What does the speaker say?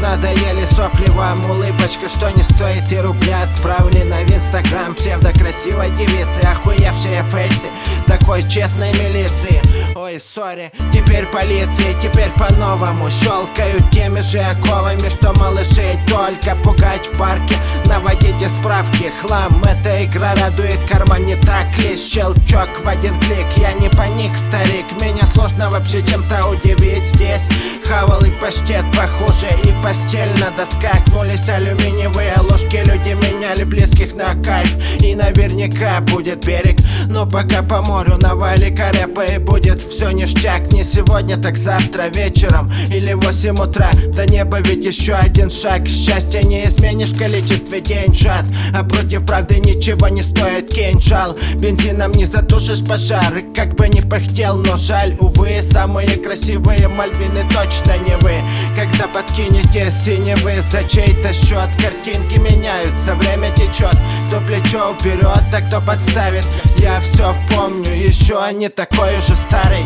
Надоели сопли вам, улыбочка, что не стоит и рубля Отправлена в инстаграм. Псевдо красивой девицы Охуевшие фейсы такой честной милиции. Ой, сори, теперь полиции, теперь по-новому. Щелкают теми же оковами, что малышей. Только пугать в парке, наводите справки. Хлам, эта игра радует карман, не так ли? Щелчок в один клик, я не паник, старик. Меня сложно вообще чем-то удивить паштет похуже и постель на досках Кнулись алюминиевые ложки, люди меняли близких на кайф. И наверняка будет берег, но пока по морю навали карепа И будет все ништяк, не сегодня, так завтра вечером Или в 8 утра, до неба ведь еще один шаг. Счастье не изменишь в количестве деньжат. А против правды ничего не стоит кинжал. Бензином не затушишь пожар, как бы не пыхтел, но жаль Увы, самые красивые мальвины точно не подкинете синевы за чей-то счет. Картинки меняются, время течет. Кто плечо вперед, так кто подставит. Я все помню, еще не такой уже старый